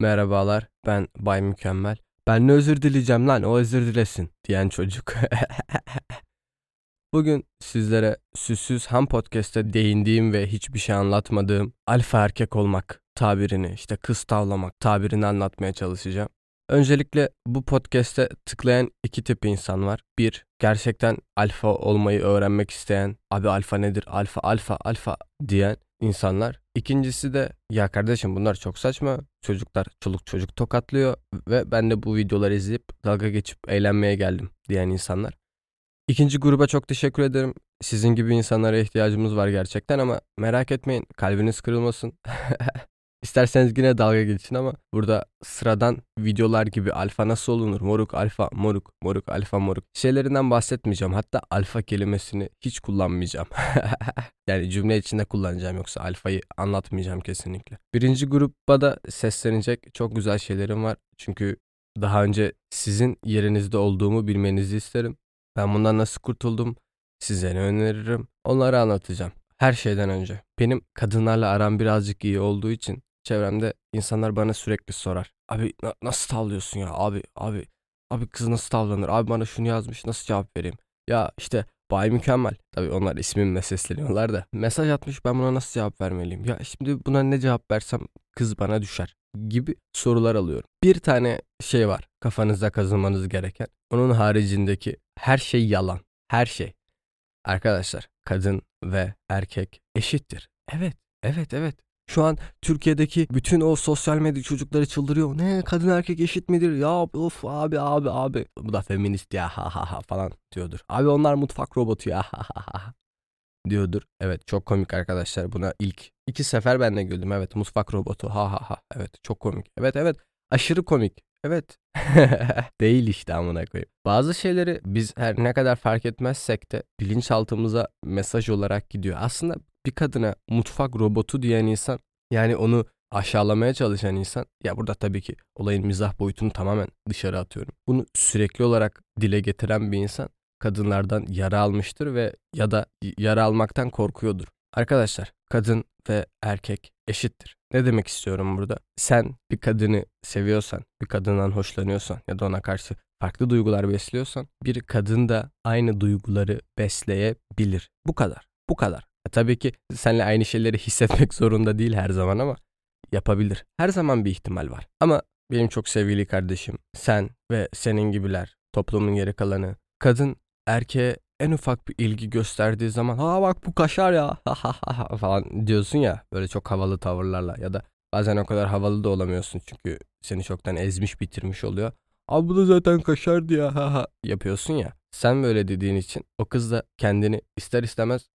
Merhabalar ben Bay Mükemmel. Ben ne özür dileyeceğim lan o özür dilesin diyen çocuk. Bugün sizlere Süssüz Ham Podcast'te değindiğim ve hiçbir şey anlatmadığım alfa erkek olmak tabirini işte kız tavlamak tabirini anlatmaya çalışacağım. Öncelikle bu podcast'te tıklayan iki tip insan var. Bir, gerçekten alfa olmayı öğrenmek isteyen, abi alfa nedir, alfa, alfa, alfa diyen insanlar. İkincisi de ya kardeşim bunlar çok saçma. Çocuklar çoluk çocuk tokatlıyor ve ben de bu videoları izleyip dalga geçip eğlenmeye geldim diyen insanlar. İkinci gruba çok teşekkür ederim. Sizin gibi insanlara ihtiyacımız var gerçekten ama merak etmeyin kalbiniz kırılmasın. İsterseniz yine dalga geçin ama burada sıradan videolar gibi alfa nasıl olunur? Moruk alfa moruk moruk alfa moruk şeylerinden bahsetmeyeceğim. Hatta alfa kelimesini hiç kullanmayacağım. yani cümle içinde kullanacağım yoksa alfayı anlatmayacağım kesinlikle. Birinci gruba da seslenecek çok güzel şeylerim var. Çünkü daha önce sizin yerinizde olduğumu bilmenizi isterim. Ben bundan nasıl kurtuldum? Size ne öneririm? Onları anlatacağım. Her şeyden önce benim kadınlarla aram birazcık iyi olduğu için çevremde insanlar bana sürekli sorar. Abi na- nasıl tavlıyorsun ya? Abi abi abi kız nasıl tavlanır? Abi bana şunu yazmış nasıl cevap vereyim? Ya işte Bay Mükemmel. Tabii onlar ismimle sesleniyorlar da. Mesaj atmış ben buna nasıl cevap vermeliyim? Ya şimdi buna ne cevap versem kız bana düşer gibi sorular alıyorum. Bir tane şey var kafanızda kazınmanız gereken. Onun haricindeki her şey yalan. Her şey. Arkadaşlar kadın ve erkek eşittir. Evet, evet, evet. Şu an Türkiye'deki bütün o sosyal medya çocukları çıldırıyor. Ne kadın erkek eşit midir? Ya of abi abi abi. Bu da feminist ya ha ha ha falan diyordur. Abi onlar mutfak robotu ya ha ha ha diyordur. Evet çok komik arkadaşlar. Buna ilk iki sefer ben de güldüm. Evet mutfak robotu ha ha ha. Evet çok komik. Evet evet aşırı komik. Evet. Değil işte amına koyayım. Bazı şeyleri biz her ne kadar fark etmezsek de bilinçaltımıza mesaj olarak gidiyor. Aslında bir kadına mutfak robotu diyen insan yani onu aşağılamaya çalışan insan ya burada tabii ki olayın mizah boyutunu tamamen dışarı atıyorum. Bunu sürekli olarak dile getiren bir insan kadınlardan yara almıştır ve ya da yara almaktan korkuyordur. Arkadaşlar kadın ve erkek eşittir. Ne demek istiyorum burada? Sen bir kadını seviyorsan, bir kadından hoşlanıyorsan ya da ona karşı farklı duygular besliyorsan bir kadın da aynı duyguları besleyebilir. Bu kadar. Bu kadar. E tabii ki seninle aynı şeyleri hissetmek zorunda değil her zaman ama yapabilir. Her zaman bir ihtimal var. Ama benim çok sevgili kardeşim, sen ve senin gibiler, toplumun geri kalanı, kadın erkeğe en ufak bir ilgi gösterdiği zaman ha bak bu kaşar ya falan diyorsun ya böyle çok havalı tavırlarla ya da bazen o kadar havalı da olamıyorsun çünkü seni çoktan ezmiş bitirmiş oluyor. Abi bu da zaten kaşardı ya ha ha yapıyorsun ya. Sen böyle dediğin için o kız da kendini ister istemez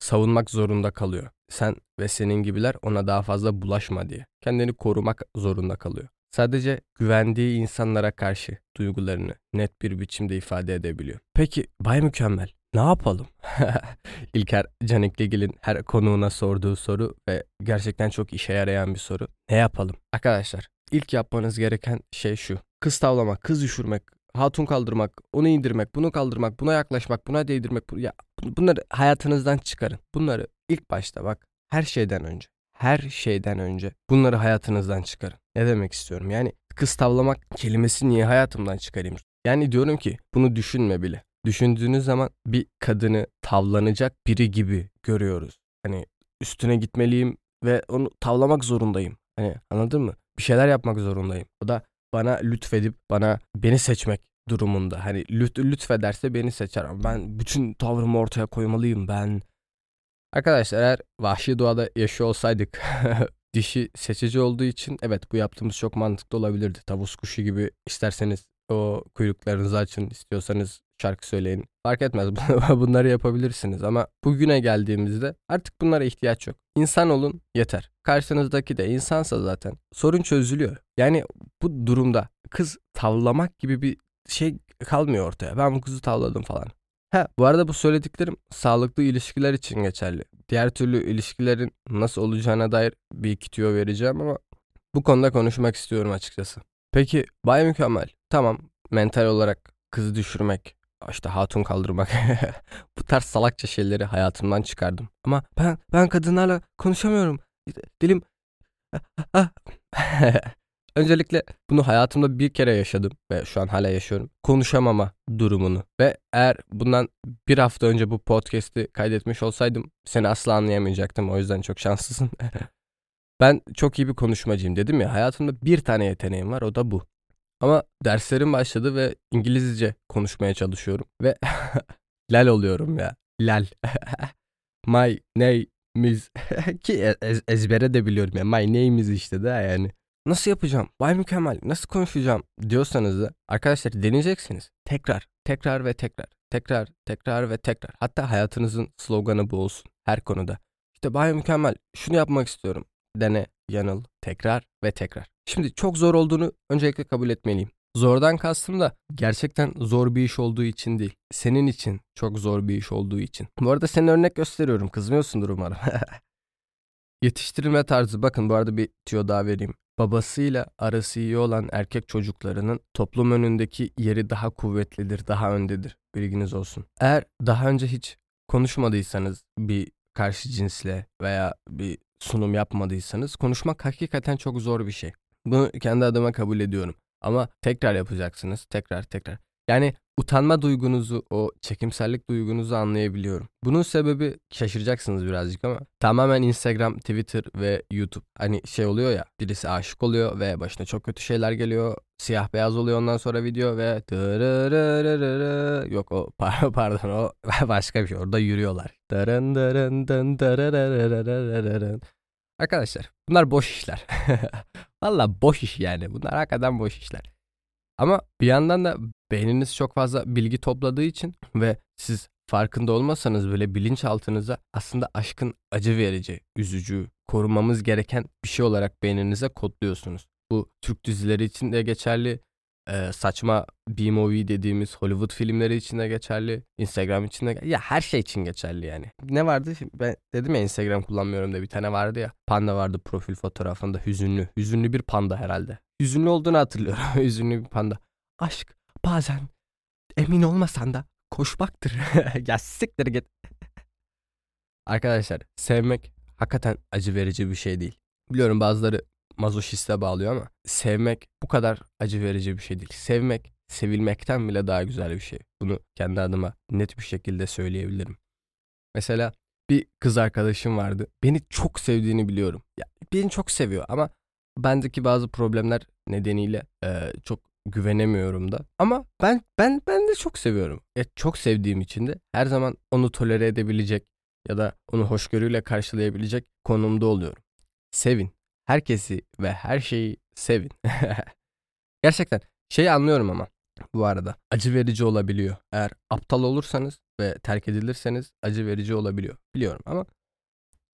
savunmak zorunda kalıyor. Sen ve senin gibiler ona daha fazla bulaşma diye. Kendini korumak zorunda kalıyor. Sadece güvendiği insanlara karşı duygularını net bir biçimde ifade edebiliyor. Peki Bay Mükemmel ne yapalım? İlker Canikligil'in her konuğuna sorduğu soru ve gerçekten çok işe yarayan bir soru. Ne yapalım? Arkadaşlar ilk yapmanız gereken şey şu. Kız tavlamak, kız düşürmek, hatun kaldırmak, onu indirmek, bunu kaldırmak, buna yaklaşmak, buna değdirmek. Ya bunları hayatınızdan çıkarın. Bunları ilk başta bak her şeyden önce her şeyden önce bunları hayatınızdan çıkarın. Ne demek istiyorum? Yani kız tavlamak kelimesi niye hayatımdan çıkarayım? Yani diyorum ki bunu düşünme bile. Düşündüğünüz zaman bir kadını tavlanacak biri gibi görüyoruz. Hani üstüne gitmeliyim ve onu tavlamak zorundayım. Hani anladın mı? Bir şeyler yapmak zorundayım. O da bana lütfedip bana beni seçmek durumunda. Hani lüt, lütfederse beni seçer. Ben bütün tavrımı ortaya koymalıyım. Ben Arkadaşlar eğer vahşi doğada yaşıyor olsaydık dişi seçici olduğu için evet bu yaptığımız çok mantıklı olabilirdi. Tavus kuşu gibi isterseniz o kuyruklarınızı açın istiyorsanız şarkı söyleyin. Fark etmez bunları yapabilirsiniz ama bugüne geldiğimizde artık bunlara ihtiyaç yok. İnsan olun yeter. Karşınızdaki de insansa zaten sorun çözülüyor. Yani bu durumda kız tavlamak gibi bir şey kalmıyor ortaya. Ben bu kızı tavladım falan. Ha, bu arada bu söylediklerim sağlıklı ilişkiler için geçerli. Diğer türlü ilişkilerin nasıl olacağına dair bir iki tüyo vereceğim ama bu konuda konuşmak istiyorum açıkçası. Peki Bay Mükemmel, tamam mental olarak kızı düşürmek, işte hatun kaldırmak bu tarz salakça şeyleri hayatımdan çıkardım. Ama ben ben kadınlarla konuşamıyorum. Dilim Öncelikle bunu hayatımda bir kere yaşadım ve şu an hala yaşıyorum. Konuşamama durumunu ve eğer bundan bir hafta önce bu podcast'i kaydetmiş olsaydım seni asla anlayamayacaktım. O yüzden çok şanslısın. ben çok iyi bir konuşmacıyım dedim ya hayatımda bir tane yeteneğim var o da bu. Ama derslerim başladı ve İngilizce konuşmaya çalışıyorum ve lal oluyorum ya. Lal. My name is ki ez- ezbere de biliyorum ya. My name is işte de yani. Nasıl yapacağım? Vay mükemmel. Nasıl konuşacağım diyorsanız da arkadaşlar deneyeceksiniz. Tekrar, tekrar ve tekrar. Tekrar, tekrar ve tekrar. Hatta hayatınızın sloganı bu olsun her konuda. İşte bay mükemmel. Şunu yapmak istiyorum. Dene, yanıl, tekrar ve tekrar. Şimdi çok zor olduğunu öncelikle kabul etmeliyim. Zordan kastım da gerçekten zor bir iş olduğu için değil. Senin için çok zor bir iş olduğu için. Bu arada senin örnek gösteriyorum. Kızmıyorsundur umarım. Yetiştirilme tarzı bakın bu arada bir tüyo daha vereyim. Babasıyla arası iyi olan erkek çocuklarının toplum önündeki yeri daha kuvvetlidir, daha öndedir. Bilginiz olsun. Eğer daha önce hiç konuşmadıysanız bir karşı cinsle veya bir sunum yapmadıysanız konuşmak hakikaten çok zor bir şey. Bunu kendi adıma kabul ediyorum. Ama tekrar yapacaksınız. Tekrar tekrar. Yani utanma duygunuzu, o çekimsellik duygunuzu anlayabiliyorum. Bunun sebebi şaşıracaksınız birazcık ama tamamen Instagram, Twitter ve YouTube. Hani şey oluyor ya birisi aşık oluyor ve başına çok kötü şeyler geliyor. Siyah beyaz oluyor ondan sonra video ve yok o pardon o başka bir şey. Orada yürüyorlar. Arkadaşlar bunlar boş işler. Valla boş iş yani. Bunlar hakikaten boş işler. Ama bir yandan da beyniniz çok fazla bilgi topladığı için ve siz farkında olmasanız böyle bilinçaltınıza aslında aşkın acı verici, üzücü, korumamız gereken bir şey olarak beyninize kodluyorsunuz. Bu Türk dizileri için de geçerli, e, saçma B-movie dediğimiz Hollywood filmleri için de geçerli, Instagram için de ya her şey için geçerli yani. Ne vardı? Ben dedim ya Instagram kullanmıyorum da bir tane vardı ya. Panda vardı profil fotoğrafında hüzünlü. Hüzünlü bir panda herhalde. Hüzünlü olduğunu hatırlıyorum. hüzünlü bir panda. Aşk bazen emin olmasan da koşmaktır. ya siktir git. Arkadaşlar sevmek hakikaten acı verici bir şey değil. Biliyorum bazıları mazoşiste bağlıyor ama sevmek bu kadar acı verici bir şey değil. Sevmek sevilmekten bile daha güzel bir şey. Bunu kendi adıma net bir şekilde söyleyebilirim. Mesela bir kız arkadaşım vardı. Beni çok sevdiğini biliyorum. Ya beni çok seviyor ama bendeki bazı problemler nedeniyle e, çok güvenemiyorum da. Ama ben ben ben de çok seviyorum. Ya çok sevdiğim için de her zaman onu tolere edebilecek ya da onu hoşgörüyle karşılayabilecek konumda oluyorum. Sevin. Herkesi ve her şeyi sevin. Gerçekten şeyi anlıyorum ama bu arada acı verici olabiliyor. Eğer aptal olursanız ve terk edilirseniz acı verici olabiliyor. Biliyorum ama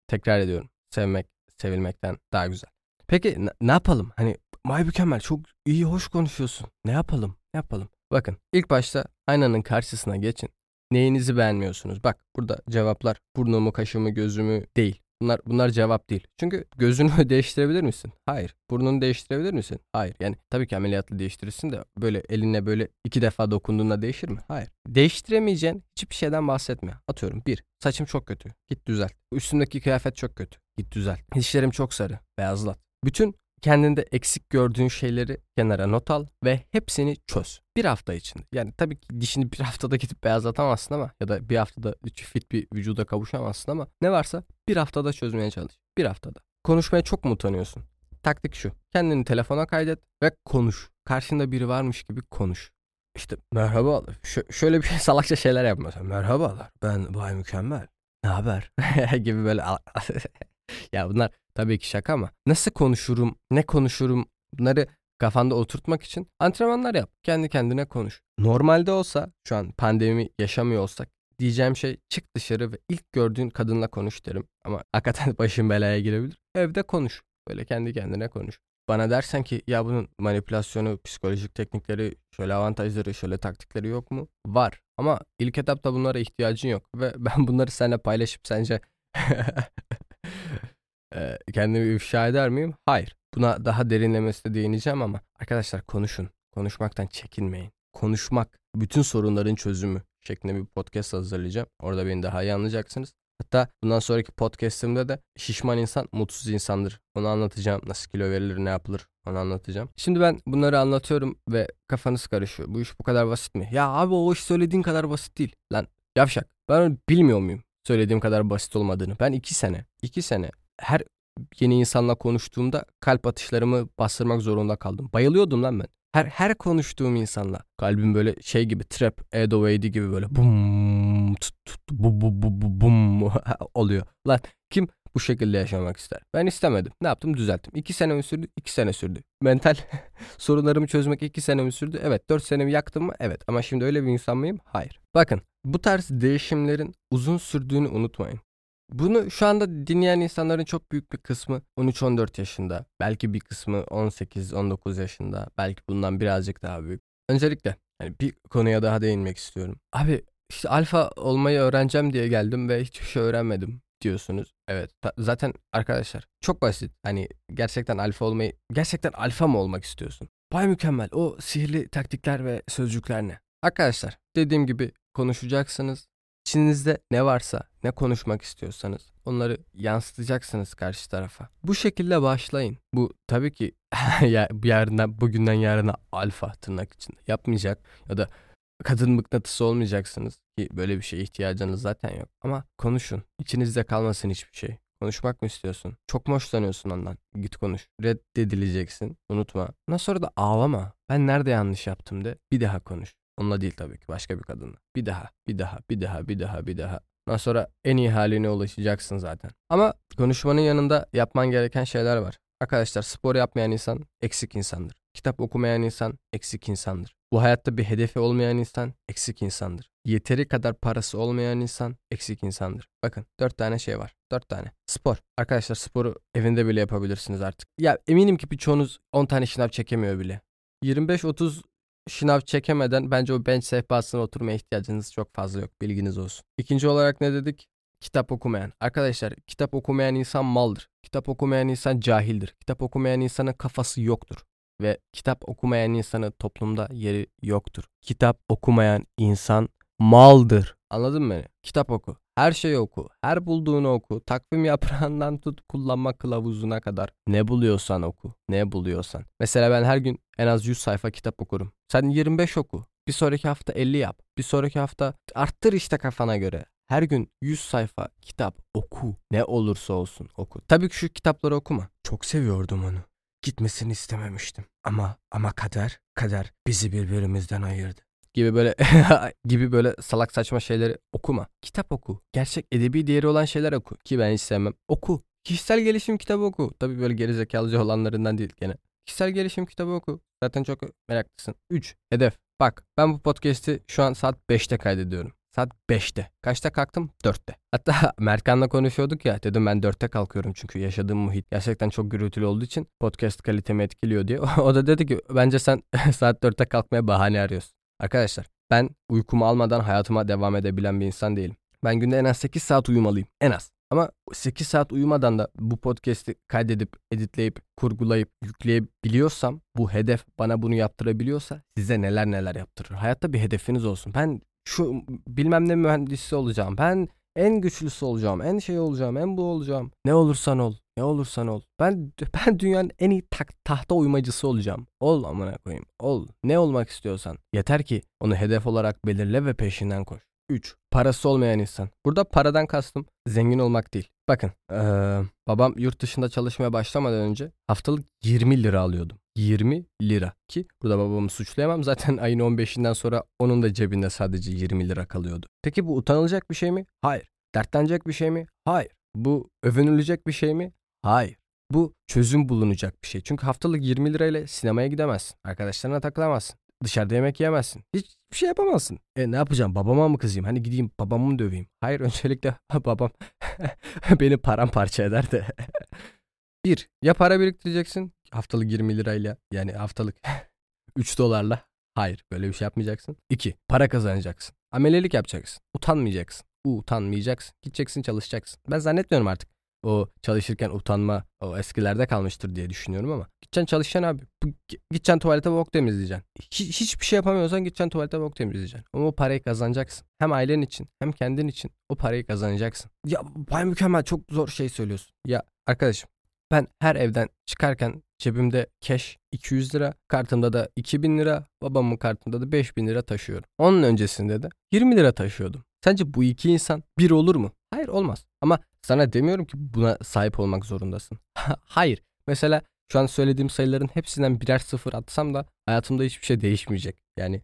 tekrar ediyorum. Sevmek sevilmekten daha güzel. Peki ne yapalım? Hani May mükemmel çok iyi hoş konuşuyorsun. Ne yapalım? Ne yapalım? Bakın ilk başta aynanın karşısına geçin. Neyinizi beğenmiyorsunuz? Bak burada cevaplar burnumu, kaşımı, gözümü değil. Bunlar bunlar cevap değil. Çünkü gözünü değiştirebilir misin? Hayır. Burnunu değiştirebilir misin? Hayır. Yani tabii ki ameliyatla değiştirirsin de böyle elinle böyle iki defa dokunduğunda değişir mi? Hayır. Değiştiremeyeceğin hiçbir şeyden bahsetme. Atıyorum bir. Saçım çok kötü. Git düzelt. Üstümdeki kıyafet çok kötü. Git düzelt. Dişlerim çok sarı. Beyazlat. Bütün kendinde eksik gördüğün şeyleri kenara not al ve hepsini çöz. Bir hafta içinde. Yani tabii ki dişini bir haftada gidip beyazlatamazsın ama ya da bir haftada fit bir vücuda kavuşamazsın ama ne varsa bir haftada çözmeye çalış. Bir haftada. Konuşmaya çok mu utanıyorsun? Taktik şu. Kendini telefona kaydet ve konuş. Karşında biri varmış gibi konuş. İşte merhabalar. Ş- şöyle bir salakça şeyler yapma. Merhabalar. Ben Bay Mükemmel. Ne haber? gibi böyle ya bunlar tabii ki şaka ama nasıl konuşurum, ne konuşurum bunları kafanda oturtmak için antrenmanlar yap. Kendi kendine konuş. Normalde olsa şu an pandemi yaşamıyor olsak diyeceğim şey çık dışarı ve ilk gördüğün kadınla konuş derim. Ama hakikaten başın belaya girebilir. Evde konuş. Böyle kendi kendine konuş. Bana dersen ki ya bunun manipülasyonu, psikolojik teknikleri, şöyle avantajları, şöyle taktikleri yok mu? Var. Ama ilk etapta bunlara ihtiyacın yok. Ve ben bunları seninle paylaşıp sence kendimi ifşa eder miyim? Hayır. Buna daha derinlemesine değineceğim ama arkadaşlar konuşun. Konuşmaktan çekinmeyin. Konuşmak bütün sorunların çözümü şeklinde bir podcast hazırlayacağım. Orada beni daha iyi anlayacaksınız. Hatta bundan sonraki podcast'imde de şişman insan mutsuz insandır. Onu anlatacağım. Nasıl kilo verilir, ne yapılır Onu anlatacağım. Şimdi ben bunları anlatıyorum ve kafanız karışıyor. Bu iş bu kadar basit mi? Ya abi o iş söylediğin kadar basit değil. Lan yavşak. Ben onu bilmiyor muyum? Söylediğim kadar basit olmadığını. Ben iki sene, iki sene her yeni insanla konuştuğumda kalp atışlarımı bastırmak zorunda kaldım. Bayılıyordum lan ben. Her her konuştuğum insanla kalbim böyle şey gibi trap Ed O'Wade gibi böyle bum tut tut bu bu bu bu bum oluyor. Lan kim bu şekilde yaşamak ister? Ben istemedim. Ne yaptım? Düzelttim. İki sene mi sürdü? İki sene sürdü. Mental sorunlarımı çözmek iki sene mi sürdü? Evet. Dört senemi yaktım mı? Evet. Ama şimdi öyle bir insan mıyım? Hayır. Bakın bu tarz değişimlerin uzun sürdüğünü unutmayın. Bunu şu anda dinleyen insanların çok büyük bir kısmı 13-14 yaşında. Belki bir kısmı 18-19 yaşında. Belki bundan birazcık daha büyük. Öncelikle yani bir konuya daha değinmek istiyorum. Abi işte alfa olmayı öğreneceğim diye geldim ve hiçbir şey öğrenmedim diyorsunuz. Evet zaten arkadaşlar çok basit. Hani gerçekten alfa olmayı gerçekten alfa mı olmak istiyorsun? Bay mükemmel. O sihirli taktikler ve sözcükler ne? Arkadaşlar dediğim gibi konuşacaksınız. İçinizde ne varsa, ne konuşmak istiyorsanız onları yansıtacaksınız karşı tarafa. Bu şekilde başlayın. Bu tabii ki yarından bugünden yarına alfa tırnak içinde yapmayacak ya da kadın mıknatısı olmayacaksınız ki böyle bir şeye ihtiyacınız zaten yok. Ama konuşun. İçinizde kalmasın hiçbir şey. Konuşmak mı istiyorsun? Çok mu hoşlanıyorsun ondan? Git konuş. Reddedileceksin. Unutma. Ondan sonra da ağlama. Ben nerede yanlış yaptım de bir daha konuş. Onunla değil tabii ki başka bir kadınla. Bir daha, bir daha, bir daha, bir daha, bir daha. Ondan sonra en iyi haline ulaşacaksın zaten. Ama konuşmanın yanında yapman gereken şeyler var. Arkadaşlar spor yapmayan insan eksik insandır. Kitap okumayan insan eksik insandır. Bu hayatta bir hedefi olmayan insan eksik insandır. Yeteri kadar parası olmayan insan eksik insandır. Bakın dört tane şey var. Dört tane. Spor. Arkadaşlar sporu evinde bile yapabilirsiniz artık. Ya eminim ki birçoğunuz 10 tane şınav çekemiyor bile. 25-30 şınav çekemeden bence o bench sehpasına oturmaya ihtiyacınız çok fazla yok. Bilginiz olsun. İkinci olarak ne dedik? Kitap okumayan. Arkadaşlar kitap okumayan insan maldır. Kitap okumayan insan cahildir. Kitap okumayan insanın kafası yoktur. Ve kitap okumayan insanın toplumda yeri yoktur. Kitap okumayan insan maldır. Anladın mı beni? Kitap oku. Her şeyi oku. Her bulduğunu oku. Takvim yaprağından tut kullanma kılavuzuna kadar. Ne buluyorsan oku. Ne buluyorsan. Mesela ben her gün en az 100 sayfa kitap okurum. Sen 25 oku. Bir sonraki hafta 50 yap. Bir sonraki hafta arttır işte kafana göre. Her gün 100 sayfa kitap oku. Ne olursa olsun oku. Tabii ki şu kitapları okuma. Çok seviyordum onu. Gitmesini istememiştim. Ama ama kader, kader bizi birbirimizden ayırdı gibi böyle gibi böyle salak saçma şeyleri okuma. Kitap oku. Gerçek edebi değeri olan şeyler oku ki ben hiç sevmem. Oku. Kişisel gelişim kitabı oku. Tabii böyle gerizekalıcı olanlarından değil gene. Kişisel gelişim kitabı oku. Zaten çok meraklısın. 3. Hedef. Bak ben bu podcast'i şu an saat 5'te kaydediyorum. Saat 5'te. Kaçta kalktım? 4'te. Hatta Merkan'la konuşuyorduk ya. Dedim ben 4'te kalkıyorum çünkü yaşadığım muhit gerçekten çok gürültülü olduğu için podcast kalitemi etkiliyor diye. o da dedi ki bence sen saat 4'te kalkmaya bahane arıyorsun. Arkadaşlar ben uykumu almadan hayatıma devam edebilen bir insan değilim. Ben günde en az 8 saat uyumalıyım. En az. Ama 8 saat uyumadan da bu podcast'i kaydedip, editleyip, kurgulayıp, yükleyebiliyorsam, bu hedef bana bunu yaptırabiliyorsa size neler neler yaptırır. Hayatta bir hedefiniz olsun. Ben şu bilmem ne mühendisi olacağım. Ben en güçlüsü olacağım. En şey olacağım. En bu olacağım. Ne olursan ol. Ne olursan ol. Ben ben dünyanın en iyi tak, tahta uymacısı olacağım. Ol amına koyayım. Ol. Ne olmak istiyorsan. Yeter ki onu hedef olarak belirle ve peşinden koş. 3. Parası olmayan insan. Burada paradan kastım zengin olmak değil. Bakın ee, babam yurt dışında çalışmaya başlamadan önce haftalık 20 lira alıyordum. 20 lira ki burada babamı suçlayamam zaten ayın 15'inden sonra onun da cebinde sadece 20 lira kalıyordu. Peki bu utanılacak bir şey mi? Hayır. Dertlenecek bir şey mi? Hayır. Bu övünülecek bir şey mi? Hayır. Bu çözüm bulunacak bir şey. Çünkü haftalık 20 lirayla sinemaya gidemezsin. Arkadaşlarına takılamazsın. Dışarıda yemek yemezsin. Hiçbir şey yapamazsın. E ne yapacağım? Babama mı kızayım? Hani gideyim babamı mı döveyim? Hayır öncelikle babam beni paramparça eder de. Bir, ya para biriktireceksin haftalık 20 lirayla yani haftalık 3 dolarla. Hayır böyle bir şey yapmayacaksın. İki, para kazanacaksın. Amelelik yapacaksın. Utanmayacaksın. Utanmayacaksın. Gideceksin çalışacaksın. Ben zannetmiyorum artık o çalışırken utanma o eskilerde kalmıştır diye düşünüyorum ama gideceksin çalışacaksın abi. Gideceksin tuvalete bok temizleyeceksin. Hiç, hiçbir şey yapamıyorsan gideceksin tuvalete bok temizleyeceksin. Ama o parayı kazanacaksın. Hem ailen için hem kendin için o parayı kazanacaksın. Ya bay mükemmel çok zor şey söylüyorsun. Ya arkadaşım ben her evden çıkarken cebimde cash 200 lira, kartımda da 2000 lira, babamın kartında da 5000 lira taşıyorum. Onun öncesinde de 20 lira taşıyordum. Sence bu iki insan bir olur mu? Hayır olmaz. Ama sana demiyorum ki buna sahip olmak zorundasın. Hayır. Mesela şu an söylediğim sayıların hepsinden birer sıfır atsam da hayatımda hiçbir şey değişmeyecek. Yani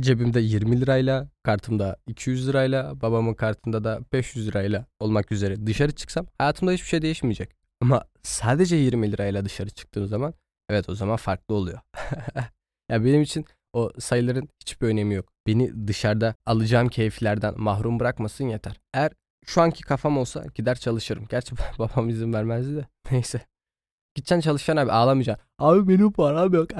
cebimde 20 lirayla, kartımda 200 lirayla, babamın kartında da 500 lirayla olmak üzere dışarı çıksam hayatımda hiçbir şey değişmeyecek. Ama sadece 20 lirayla dışarı çıktığım zaman evet o zaman farklı oluyor. ya benim için o sayıların hiçbir önemi yok. Beni dışarıda alacağım keyiflerden mahrum bırakmasın yeter. Eğer şu anki kafam olsa gider çalışırım. Gerçi babam izin vermezdi de. Neyse. Gideceksin çalışacaksın abi ağlamayacaksın. Abi benim param yok.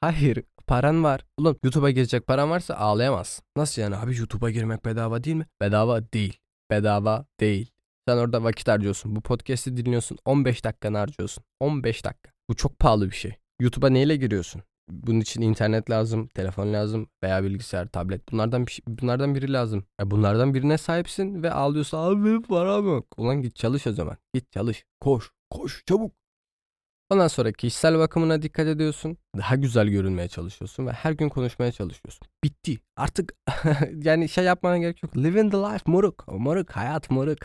Hayır paran var. Ulan YouTube'a girecek paran varsa ağlayamazsın. Nasıl yani abi YouTube'a girmek bedava değil mi? Bedava değil. Bedava değil. Sen orada vakit harcıyorsun. Bu podcast'i dinliyorsun. 15 dakikanı harcıyorsun. 15 dakika. Bu çok pahalı bir şey. YouTube'a neyle giriyorsun? Bunun için internet lazım, telefon lazım veya bilgisayar, tablet. Bunlardan bir, bunlardan biri lazım. Ya bunlardan birine sahipsin ve ağlıyorsun. Abi param yok. Ulan git çalış o zaman. Git çalış. Koş. Koş çabuk. Ondan sonra kişisel bakımına dikkat ediyorsun. Daha güzel görünmeye çalışıyorsun ve her gün konuşmaya çalışıyorsun. Bitti. Artık yani şey yapmana gerek yok. Living the life moruk. Moruk hayat moruk.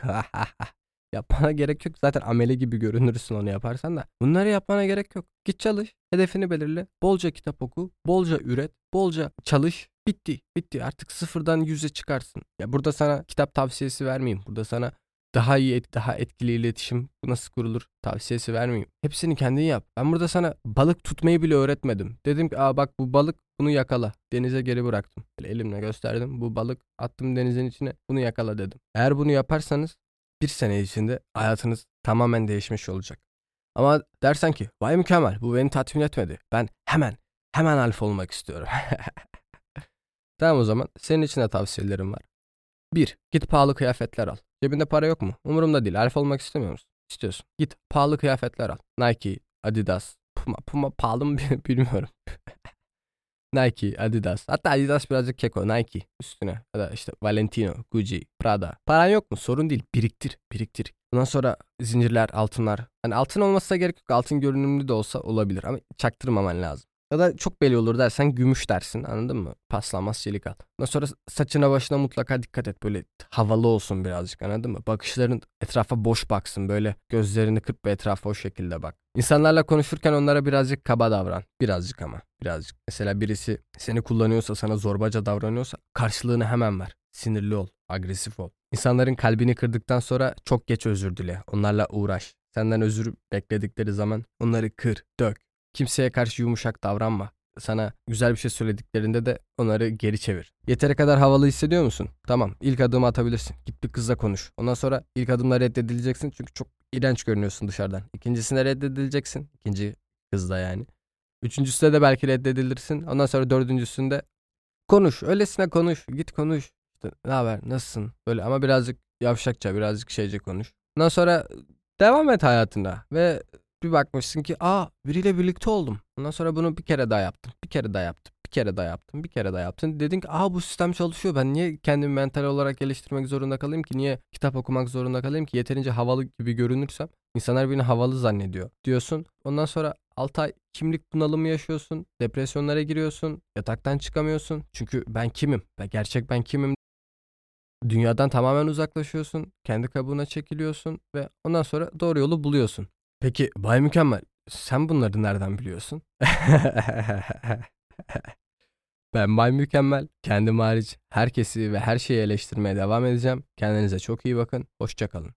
Yapmana gerek yok. Zaten amele gibi görünürsün onu yaparsan da. Bunları yapmana gerek yok. Git çalış. Hedefini belirle. Bolca kitap oku. Bolca üret. Bolca çalış. Bitti. Bitti. Artık sıfırdan yüze çıkarsın. Ya burada sana kitap tavsiyesi vermeyeyim. Burada sana daha iyi, daha etkili iletişim nasıl kurulur tavsiyesi vermeyeyim. Hepsini kendin yap. Ben burada sana balık tutmayı bile öğretmedim. Dedim ki Aa, bak bu balık bunu yakala. Denize geri bıraktım. Böyle elimle gösterdim. Bu balık attım denizin içine bunu yakala dedim. Eğer bunu yaparsanız bir sene içinde hayatınız tamamen değişmiş olacak. Ama dersen ki vay mükemmel bu beni tatmin etmedi. Ben hemen hemen alfa olmak istiyorum. tamam o zaman senin için de tavsiyelerim var. 1. Git pahalı kıyafetler al. Cebinde para yok mu? Umurumda değil. Alfa olmak istemiyor musun? İstiyorsun. Git pahalı kıyafetler al. Nike, Adidas, Puma, Puma pahalı mı bilmiyorum. Nike, Adidas. Hatta Adidas birazcık keko. Nike üstüne. Ya da işte Valentino, Gucci, Prada. Paran yok mu? Sorun değil. Biriktir. Biriktir. Bundan sonra zincirler, altınlar. Hani altın olmasa gerek yok. Altın görünümlü de olsa olabilir. Ama çaktırmaman lazım. Ya da çok belli olur dersen gümüş dersin anladın mı? Paslanmaz çelik. Ondan sonra saçına başına mutlaka dikkat et. Böyle havalı olsun birazcık anladın mı? Bakışların etrafa boş baksın. Böyle gözlerini kırp ve etrafa o şekilde bak. İnsanlarla konuşurken onlara birazcık kaba davran. Birazcık ama birazcık. Mesela birisi seni kullanıyorsa sana zorbaca davranıyorsa karşılığını hemen ver. Sinirli ol, agresif ol. İnsanların kalbini kırdıktan sonra çok geç özür dile. Onlarla uğraş. Senden özür bekledikleri zaman onları kır, dök. Kimseye karşı yumuşak davranma. Sana güzel bir şey söylediklerinde de onları geri çevir. Yeteri kadar havalı hissediyor musun? Tamam ilk adımı atabilirsin. Git bir kızla konuş. Ondan sonra ilk adımla reddedileceksin çünkü çok iğrenç görünüyorsun dışarıdan. İkincisinde reddedileceksin. İkinci kızla yani. Üçüncüsünde de belki reddedilirsin. Ondan sonra dördüncüsünde konuş. Öylesine konuş. Git konuş. Ne haber? Nasılsın? Böyle ama birazcık yavşakça, birazcık şeyce konuş. Ondan sonra devam et hayatına ve bir bakmışsın ki aa biriyle birlikte oldum. Ondan sonra bunu bir kere daha yaptım. Bir kere daha yaptım. Bir kere daha yaptım. Bir kere daha yaptım. Dedin ki aa bu sistem çalışıyor. Ben niye kendimi mental olarak geliştirmek zorunda kalayım ki? Niye kitap okumak zorunda kalayım ki? Yeterince havalı gibi görünürsem insanlar beni havalı zannediyor diyorsun. Ondan sonra 6 ay kimlik bunalımı yaşıyorsun. Depresyonlara giriyorsun. Yataktan çıkamıyorsun. Çünkü ben kimim? Ben gerçek ben kimim? Dünyadan tamamen uzaklaşıyorsun. Kendi kabuğuna çekiliyorsun ve ondan sonra doğru yolu buluyorsun. Peki Bay Mükemmel sen bunları nereden biliyorsun? ben Bay Mükemmel. Kendim hariç herkesi ve her şeyi eleştirmeye devam edeceğim. Kendinize çok iyi bakın. Hoşçakalın.